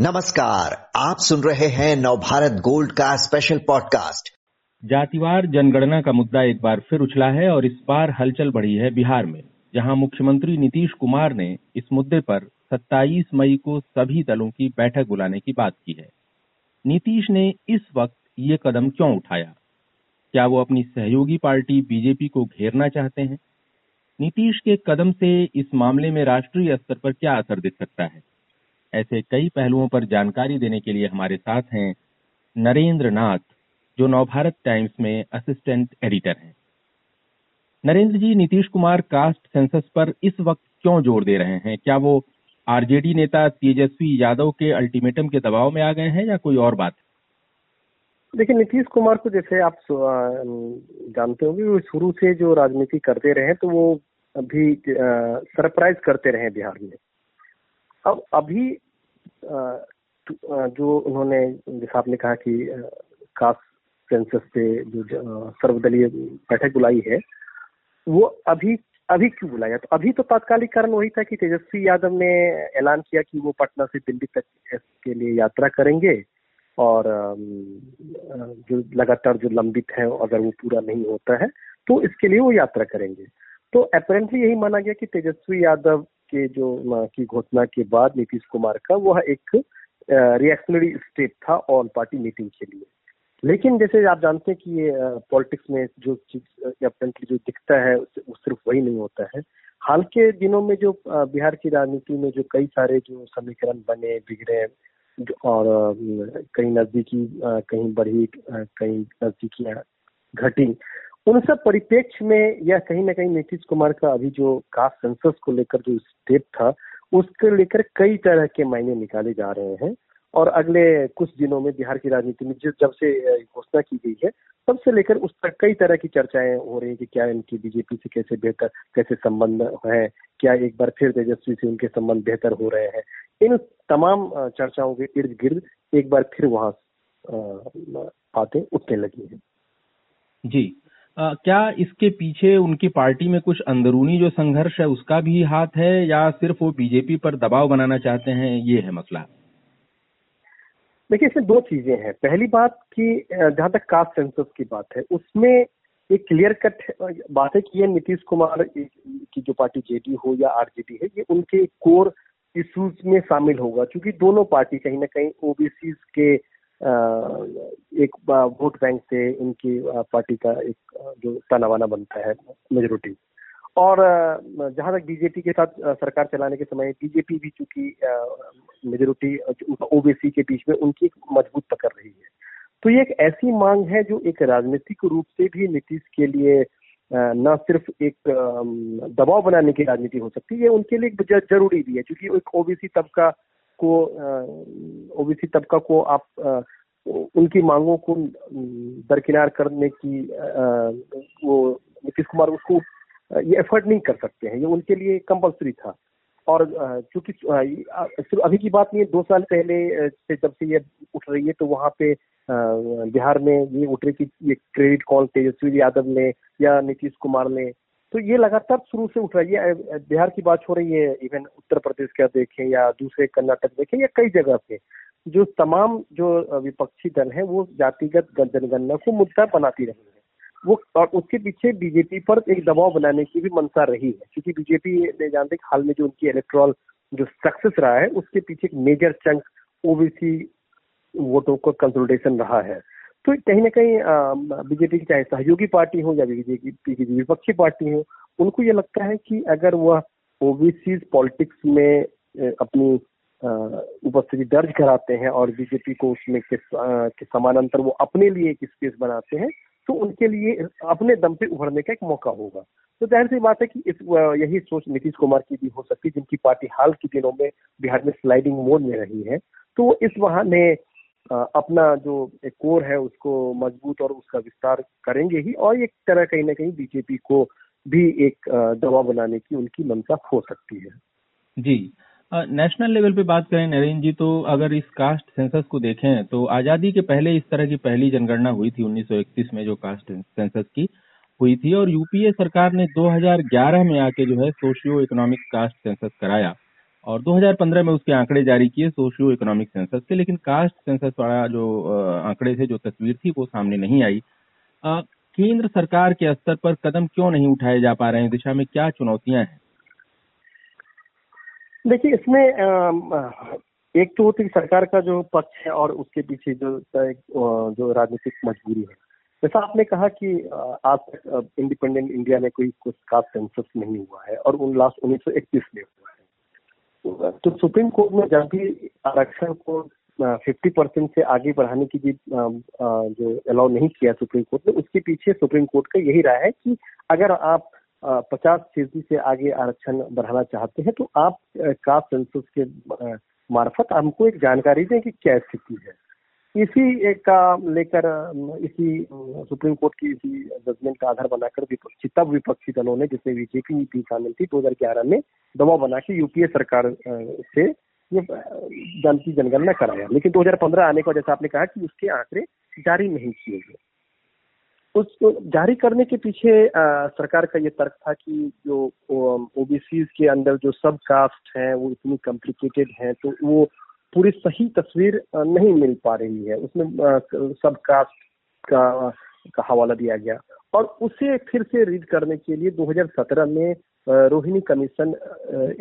नमस्कार, आप सुन रहे हैं नवभारत गोल्ड का स्पेशल पॉडकास्ट जातिवार जनगणना का मुद्दा एक बार फिर उछला है और इस बार हलचल बढ़ी है बिहार में, जहाँ मुख्यमंत्री नीतीश कुमार ने इस मुद्दे पर 27 मई को सभी दलों की बैठक बुलाने की बात की है। नीतीश ने इस वक्त ये कदम क्यों उठाया? क्या वो अपनी सहयोगी पार्टी बीजेपी को घेरना चाहते हैं? नीतीश के कदम से इस मामले में राष्ट्रीय स्तर पर क्या असर दिख सकता है? ऐसे कई पहलुओं पर जानकारी देने के लिए हमारे साथ हैं नरेंद्र नाथ जो नवभारत टाइम्स में असिस्टेंट एडिटर हैं। नरेंद्र जी, नीतीश कुमार कास्ट सेंसस पर इस वक्त क्यों ज़ोर दे रहे हैं? क्या वो आरजेडी नेता तेजस्वी यादव के अल्टीमेटम के दबाव में आ गए हैं या कोई और बात देखिए, नीतीश कुमार को जैसे आप जानते होंगे, वो शुरू से जो राजनीति करते रहे तो वो अभी सरप्राइज़ करते रहे बिहार में। अब अभी जो उन्होंने, जैसा आपने कहा कि कास्ट सेंसस से जो सर्वदलीय बैठक बुलाई है, वो अभी अभी क्यों बुलाया तो अभी तो तात्कालिक कारण वही था कि तेजस्वी यादव ने ऐलान किया कि वो पटना से दिल्ली तक के लिए यात्रा करेंगे और जो लगातार जो लंबित है, अगर वो पूरा नहीं होता है तो इसके लिए वो यात्रा करेंगे। तो अपेरेंटली यही माना गया कि तेजस्वी यादव के जो की घोषणा के बाद नीतीश कुमार का, वह एक रिएक्शनरी स्टेप था ऑल पार्टी मीटिंग के लिए। लेकिन जैसे आप जानते हैं कि ये पॉलिटिक्स में जो चीज़ जो दिखता है वो सिर्फ़ वही नहीं होता है। हाल के दिनों में जो बिहार की राजनीति में जो कई सारे जो समीकरण बने, बिगड़े और कहीं नजदीकी कहीं बढ़ी कहीं नजदीकियाँ घटी उन सब परिप्रेक्ष्य में यह कहीं ना कहीं नीतीश कुमार का अभी जो कास्ट सेंसस को लेकर जो स्टेप था, उसको लेकर कई तरह के मायने निकाले जा रहे हैं। और अगले कुछ दिनों में बिहार की राजनीति में जब से घोषणा की गई है, तब से लेकर उस तक कई तरह की चर्चाएँ हो रही है कि क्या इनकी बीजेपी से कैसे बेहतर, कैसे संबंध है, क्या एक बार फिर तेजस्वी से उनके संबंध बेहतर हो रहे हैं। इन तमाम चर्चाओं के इर्द गिर्द एक बार फिर वहाँ बातें उठने लगी है। जी। आ, क्या इसके पीछे उनकी पार्टी में कुछ अंदरूनी जो संघर्ष है उसका भी हाथ है या सिर्फ़ वो बीजेपी पर दबाव बनाना चाहते हैं ये है मसला? देखिए इसमें दो चीज़ें हैं। पहली बात कि जहाँ तक कास्ट सेंसस की बात है उसमें एक क्लियर कट बात है कि ये नीतीश कुमार की जो पार्टी जेडी हो या आरजेडी है ये उनके कोर इश्यूज़ में शामिल होगा क्योंकि दोनों पार्टी कहीं ना कहीं ओबीसी के एक वोट बैंक से उनकी पार्टी का एक जो तानावाना बनता है मेजोरिटी और जहाँ तक बीजेपी के साथ सरकार चलाने के समय बीजेपी भी चूँकि मेजोरिटी ओबीसी के बीच में उनकी एक मज़बूत पकड़ रही है। तो ये एक ऐसी मांग है जो एक राजनीतिक रूप से भी नीतीश के लिए न सिर्फ़ एक दबाव बनाने की राजनीति हो सकती है उनके लिए ज़रूरी भी है, क्योंकि एक ओबीसी तबका को ओबीसी तबका को आप उनकी मांगों को दरकिनार करने की वो नीतीश कुमार उसको ये एफर्ट नहीं कर सकते हैं। ये उनके लिए कंपलसरी था। और चूँकि सिर्फ़ अभी की बात नहीं है, दो साल पहले से जब से ये उठ रही है तो वहाँ पे बिहार में ये उठ रही थी ये क्रेडिट कॉल तेजस्वी यादव ने या नीतीश कुमार ने तो ये लगातार शुरू से उठ रही है। बिहार की बात हो रही है इवन उत्तर प्रदेश का देखें या दूसरे कर्नाटक देखें या कई जगह पे, जो तमाम जो विपक्षी दल है, वो जातिगत जनगणना को मुद्दा बनाती रही है। वो, और उसके पीछे बीजेपी पर एक दबाव बनाने की भी मंशा रही है, क्योंकि बीजेपी ने जानते हाल में जो उनकी इलेक्ट्रॉल जो सक्सेस रहा है, उसके पीछे एक मेजर चंक ओबीसी वोटों का कंसोलिडेशन रहा है। तो कहीं ना कहीं बीजेपी की चाहे सहयोगी पार्टी हो या बीजेपी की विपक्षी पार्टी हो उनको ये लगता है कि अगर वह ओबीसी पॉलिटिक्स में अपनी उपस्थिति दर्ज कराते हैं और बीजेपी को उसमें के, समानांतर वो अपने लिए एक स्पेस बनाते हैं तो उनके लिए अपने दम पे उभरने का एक मौका होगा। तो ज़ाहिर सी बात है कि इस यही सोच नीतीश कुमार की भी हो सकती है जिनकी पार्टी हाल के दिनों में बिहार में स्लाइडिंग मोड में रही है। तो इस बहाने अपना जो एक कोर है, उसको मज़बूत और उसका विस्तार करेंगे ही और एक तरह कहीं ना कहीं बीजेपी को भी एक दबाव बनाने की उनकी मंशा हो सकती है। जी। नेशनल लेवल पे बात करें नरेंद्र जी तो अगर इस कास्ट सेंसस को देखें तो आज़ादी के पहले इस तरह की पहली जनगणना हुई थी 1931 में जो कास्ट सेंसस की हुई थी और यूपीए सरकार ने 2011 में आके जो है सोशियो इकोनॉमिक कास्ट सेंसस कराया। और 2015 में उसके आंकड़े जारी किए सोशियो इकोनॉमिक सेंसस के, लेकिन कास्ट सेंसस वाला जो आंकड़े थे, जो तस्वीर थी, वो सामने नहीं आई। केंद्र सरकार के स्तर पर कदम क्यों नहीं उठाए जा पा रहे हैं? दिशा में क्या चुनौतियाँ हैं? देखिए, इसमें एक तो होती सरकार का जो पक्ष है और उसके पीछे जो जो राजनीतिक मजबूरी है। जैसा आपने कहा कि आज तक इंडिपेंडेंट इंडिया में कोई कुछ कास्ट सेंसस नहीं हुआ है और उन लास्ट उन्नीस सौ इक्कीस में हुआ है। तो सुप्रीम कोर्ट में जब भी आरक्षण को फिफ्टी परसेंट से आगे बढ़ाने की भी जो अलाउ नहीं किया सुप्रीम कोर्ट ने, उसके पीछे सुप्रीम कोर्ट का यही राय है कि अगर आप पचास फ़ीसदी से आगे आरक्षण बढ़ाना चाहते हैं तो आप कास्ट सेंसस के मार्फत हमको एक जानकारी दें कि क्या स्थिति है। इसी एक का लेकर इसी सुप्रीम कोर्ट की इसी जजमेंट का आधार बनाकर विपक्षी तब विपक्षी दलों ने जिसमें बीजेपी भी शामिल थी 2011 में दबाव बना के यूपीए सरकार से ये जन की जनगणना कराया। लेकिन 2015 आने का जैसा आपने कहा कि उसके आंकड़े जारी नहीं किए गए। उसको जारी करने के पीछे आ, सरकार का ये तर्क था कि जो ओबीसी के अंदर जो सब कास्ट हैं वो इतनी कॉम्प्लिकेटेड हैं तो वो पूरी सही तस्वीर नहीं मिल पा रही है। उसमें सब कास्ट का, का हवाला दिया गया। और उसे फिर से रीड करने के लिए 2017 में रोहिणी कमीशन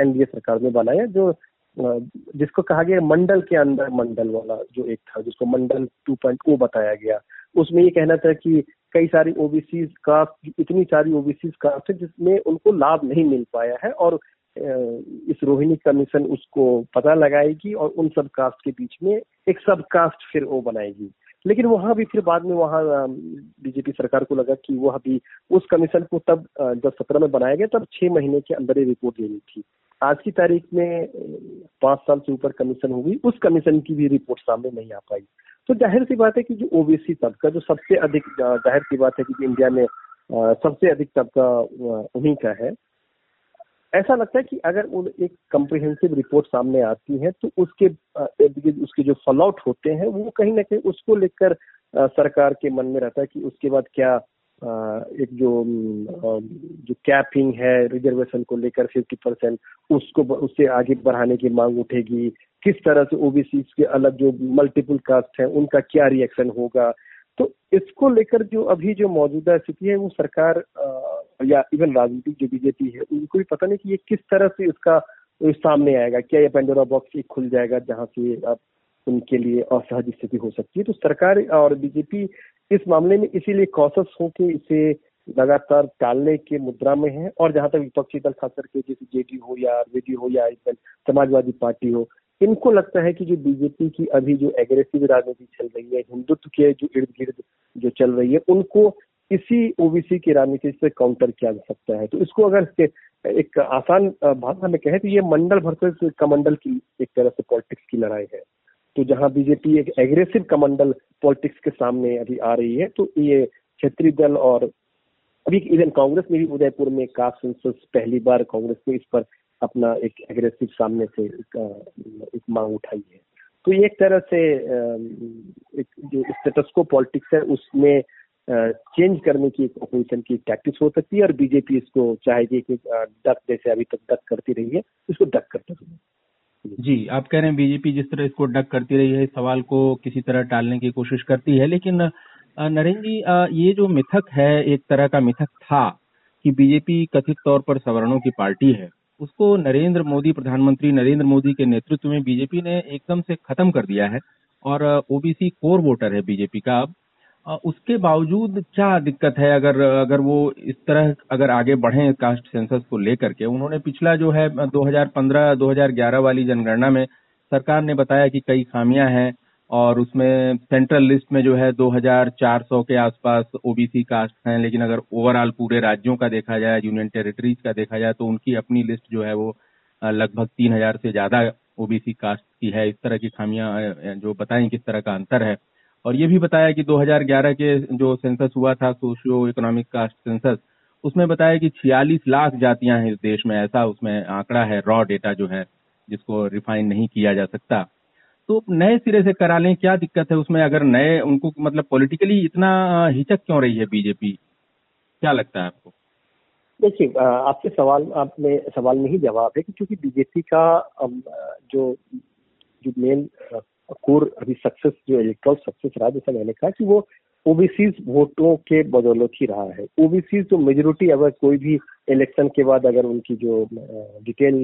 एनडीए सरकार ने बनाया जो जिसको कहा गया मंडल के अंदर मंडल वाला जो एक था जिसको मंडल 2.0 बताया गया। उसमें ये कहना था कि कई सारी ओबीसी कास्ट इतनी सारी ओबीसी कास्ट है जिसमें उनको लाभ नहीं मिल पाया है और इस रोहिणी कमीशन उसको पता लगाएगी और उन सब कास्ट के बीच में एक सब कास्ट फिर वो बनाएगी। लेकिन वहाँ भी फिर बाद में वहाँ बीजेपी सरकार को लगा कि वह भी उस कमीशन को तब जब सत्रह में बनाया गया तब छह महीने के अंदर ही रिपोर्ट देनी थी। आज की तारीख में पाँच साल से ऊपर कमीशन होगी उस कमीशन की भी रिपोर्ट सामने नहीं आ पाई। तो ज़ाहिर सी बात है कि जो ओबीसी तबका, जो सबसे अधिक ज़ाहिर सी बात है कि इंडिया में सबसे अधिक तबका उन्हीं का है ऐसा लगता है कि अगर उन एक कम्प्रिहेंसिव रिपोर्ट सामने आती है तो उसके उसके जो फॉलोआउट होते हैं, वो कहीं ना कहीं उसको लेकर सरकार के मन में रहता है कि उसके बाद क्या एक जो जो कैपिंग है रिजर्वेशन को लेकर फिफ्टी परसेंट उसको उससे आगे बढ़ाने की मांग उठेगी। किस तरह से ओबीसी के अलग जो मल्टीपल कास्ट है, उनका क्या रिएक्शन होगा? तो इसको लेकर जो अभी जो मौजूदा स्थिति है, वो सरकार या इवन राजनीतिक जो बीजेपी है, उनको भी पता नहीं कि ये किस तरह से इसका सामने आएगा। क्या ये पेंडोरा बॉक्स एक खुल जाएगा जहाँ से अब उनके लिए असहज स्थिति हो सकती है? तो सरकार और बीजेपी इस मामले में इसीलिए कॉशस होकर इसे लगातार टालने के मुद्रा में है और जहाँ तक विपक्षी दल, खास करके जैसे जेडी हो या आरजेडी हो या इवन समाजवादी पार्टी हो, इनको लगता है कि जो बीजेपी की अभी जो एग्रेसिव राजनीति चल रही है, हिंदुत्व के जो इर्द गिर्द जो चल रही है, उनको इसी ओबीसी की राजनीति से काउंटर किया जा सकता है। तो इसको अगर एक आसान भाषा में कहें तो ये मंडल वर्सेस कमंडल की एक तरह से पॉलिटिक्स की लड़ाई है। तो जहाँ बीजेपी एक एग्रेसिव कमंडल पॉलिटिक्स के सामने अभी आ रही है तो ये क्षेत्रीय दल और अभी इवन कांग्रेस में भी उदयपुर में कास्ट सेंसस पहली बार कांग्रेस ने इस पर अपना एक एग्रेसिव सामने से एक, एक मांग उठाई है। तो ये एक तरह से एक जो स्टेटस को पॉलिटिक्स है उसमें चेंज करने की एक अपोजिशन की टैक्टिक्स हो सकती है और बीजेपी इसको चाहेगी कि डक जैसे अभी तक डक करती रही है, इसको डक करते रही जी। आप कह रहे हैं बीजेपी जिस तरह इसको डक करती रही है सवाल को किसी तरह टालने की कोशिश करती है, लेकिन नरेंद्र जी ये जो मिथक है, एक तरह का मिथक था कि बीजेपी कथित तौर पर सवर्णों की पार्टी है। उसको नरेंद्र मोदी, प्रधानमंत्री नरेंद्र मोदी के नेतृत्व में बीजेपी ने एकदम से खत्म कर दिया है और ओबीसी कोर वोटर है बीजेपी का। अब उसके बावजूद क्या दिक्कत है? अगर अगर वो इस तरह अगर आगे बढ़े कास्ट सेंसस को लेकर के, उन्होंने पिछला जो है 2015-2011 वाली जनगणना में सरकार ने बताया कि कई खामियाँ हैं और उसमें सेंट्रल लिस्ट में जो है 2400 के आसपास ओबीसी कास्ट हैं, लेकिन अगर ओवरऑल पूरे राज्यों का देखा जाए, यूनियन टेरिटरीज का देखा जाए तो उनकी अपनी लिस्ट जो है वो लगभग तीन हज़ार से ज़्यादा ओबीसी कास्ट की है। इस तरह की खामियाँ जो बताएँ किस तरह का अंतर है। और ये भी बताया कि 2011 के जो सेंसस हुआ था, सोशियो इकोनॉमिक कास्ट सेंसस, उसमें बताया कि 46 लाख जातियाँ हैं इस देश में। ऐसा उसमें आंकड़ा है रॉ डेटा जो है, जिसको रिफाइन नहीं किया जा सकता। तो नए सिरे से करा लें, क्या दिक्कत है उसमें? अगर नए, उनको मतलब पॉलिटिकली इतना हिचक क्यों रही है बीजेपी क्या लगता है आपको? देखिए आपके सवाल, आपने सवाल में ही जवाब है क्योंकि बीजेपी का जो जो मेन कोर अभी सक्सेस जो इलेक्ट्रल सक्सेस रहा जैसा मैंने कहा कि वो ओबीसीज वोटों के बदौलत ही रहा है। ओबीसीज जो मेजोरिटी अगर कोई भी इलेक्शन के बाद अगर उनकी जो डिटेल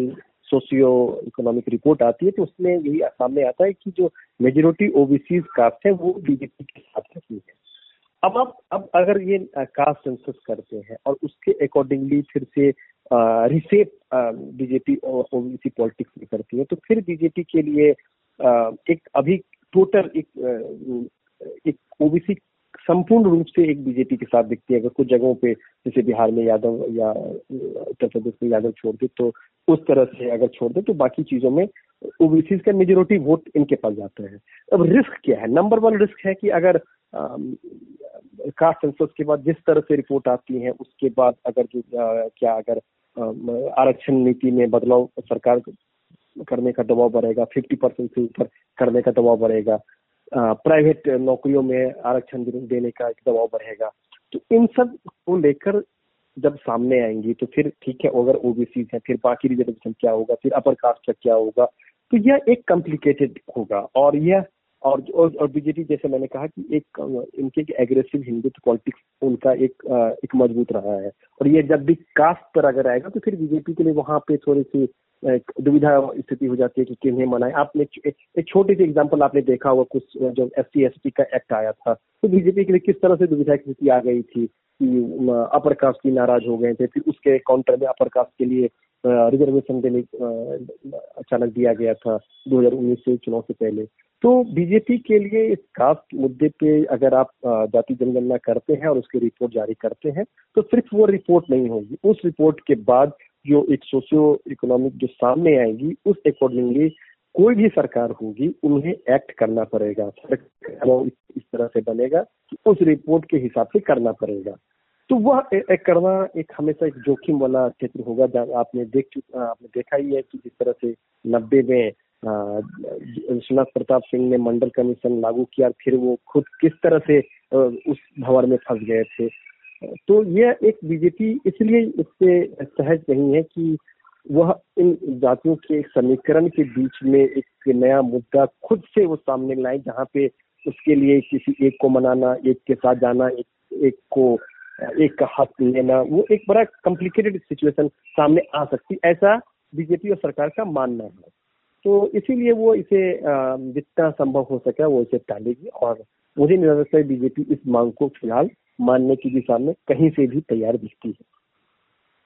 सोशियो इकोनॉमिक रिपोर्ट आती है तो उसमें यही सामने आता है कि जो मेजोरिटी ओबीसीज कास्ट है, वो बीजेपी के साथ रही है अब अब अब अगर ये कास्ट सेंसस करते हैं और उसके अकॉर्डिंगली फिर से रिसेप बीजेपी ओबीसी पॉलिटिक्स में करती है तो फिर बीजेपी के लिए एक अभी टोटल एक एक ओबीसी संपूर्ण रूप से एक बीजेपी के साथ दिखती है। अगर कुछ जगहों पे, जैसे बिहार में यादव या उत्तर प्रदेश में यादव छोड़ दे तो उस तरह से अगर छोड़ दे तो बाकी चीज़ों में ओबीसी का मेजोरिटी वोट इनके पास जाते हैं। अब रिस्क क्या है? नंबर वन रिस्क है कि अगर कास्ट सेंसस के बाद जिस तरह से रिपोर्ट आती है, उसके बाद अगर जो क्या अगर आरक्षण नीति में बदलाव सरकार करने का दबाव बढ़ेगा फिफ्टी परसेंट से ऊपर करने का दबाव बढ़ेगा। प्राइवेट नौकरियों में आरक्षण देने का दबाव बढ़ेगा। तो इन सबको लेकर जब सामने आएँगी तो फिर ठीक है, अगर ओबीसी है, फिर बाकी रिजर्वेशन क्या होगा, फिर अपर कास्ट का क्या होगा तो यह एक कॉम्प्लिकेटेड होगा। और यह और और बीजेपी जैसे मैंने कहा कि एक, इनके एग्रेसिव हिंदुत्व पॉलिटिक्स उनका एक एक मज़बूत रहा है। और ये जब भी कास्ट पर अगर आएगा तो फिर बीजेपी के लिए वहाँ पे थोड़ी सी दुविधा स्थिति हो जाती है कि किन्हें मनाए। आपने एक छोटी सी एग्जांपल आपने देखा हुआ कुछ जब एस टी का एक्ट आया था तो बीजेपी के लिए किस तरह से दुविधा की स्थिति आ गई थी कि अपर कास्ट की नाराज़ हो गए थे, फिर उसके काउंटर में अपर कास्ट के लिए रिजर्वेशन देने अचानक दिया गया था 2019 से चुनाव से पहले। तो बीजेपी के लिए इस कास्ट मुद्दे पे अगर आप जाति जनगणना करते हैं और उसकी रिपोर्ट जारी करते हैं तो सिर्फ़ वो रिपोर्ट नहीं होगी। उस रिपोर्ट के बाद जो एक सोशियो इकोनॉमिक जो सामने आएगी, उस अकॉर्डिंगली कोई भी सरकार होगी, उन्हें एक्ट करना पड़ेगा। इस तरह से बनेगा कि उस रिपोर्ट के हिसाब से करना पड़ेगा। तो वह एक करना एक हमेशा एक जोखिम वाला क्षेत्र होगा आपने देख आपने देखा ही है कि जिस तरह से नब्बे में विश्वनाथ प्रताप सिंह ने मंडल कमीशन लागू किया फिर वो खुद किस तरह से उस भंवर में फंस गए थे। तो यह एक बीजेपी इसलिए इससे सहज नहीं है कि वह इन जातियों के समीकरण के बीच में एक नया मुद्दा खुद से वो सामने लाए, जहाँ पे उसके लिए किसी एक को मनाना, एक के साथ जाना, एक एक को, एक का हक लेना, वो एक बड़ा कॉम्प्लिकेटेड सिचुएशन सामने आ सकती। ऐसा बीजेपी और सरकार का मानना है। तो इसीलिए वो इसे जितना संभव हो सके वो इसे टालेगी और मुझे नहीं लगता है बीजेपी इस मांग को फ़िलहाल मानने की दिशा में कहीं से भी तैयार दिखती है।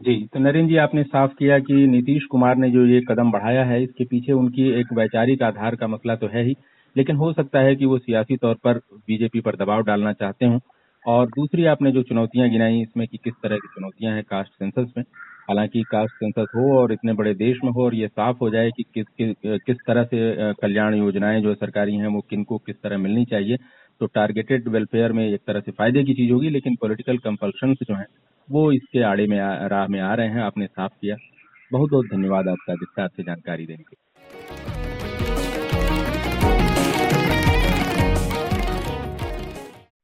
जी तो नरेंद्र जी, आपने साफ़ किया कि नीतीश कुमार ने जो ये कदम बढ़ाया है, इसके पीछे उनकी एक वैचारिक आधार का मसला तो है ही, लेकिन हो सकता है कि वो सियासी तौर पर बीजेपी पर दबाव डालना चाहते हों। और दूसरी, आपने जो चुनौतियाँ गिनाई, इसमें कि किस तरह की चुनौतियाँ हैं कास्ट सेंसस में हालाँकि कास्ट सेंसस हो और इतने बड़े देश में हो और ये साफ़ हो जाए कि किस कि, किस तरह से कल्याण योजनाएँ जो सरकारी हैं वो किनको किस तरह मिलनी चाहिए तो टारगेटेड वेलफेयर में एक तरह से फ़ायदे की चीज़ होगी लेकिन पॉलिटिकल कंपल्शन जो है वो इसके आड़े में राह में आ रहे हैं आपने साफ़ किया। बहुत बहुत धन्यवाद आपका विस्तार से जानकारी देने के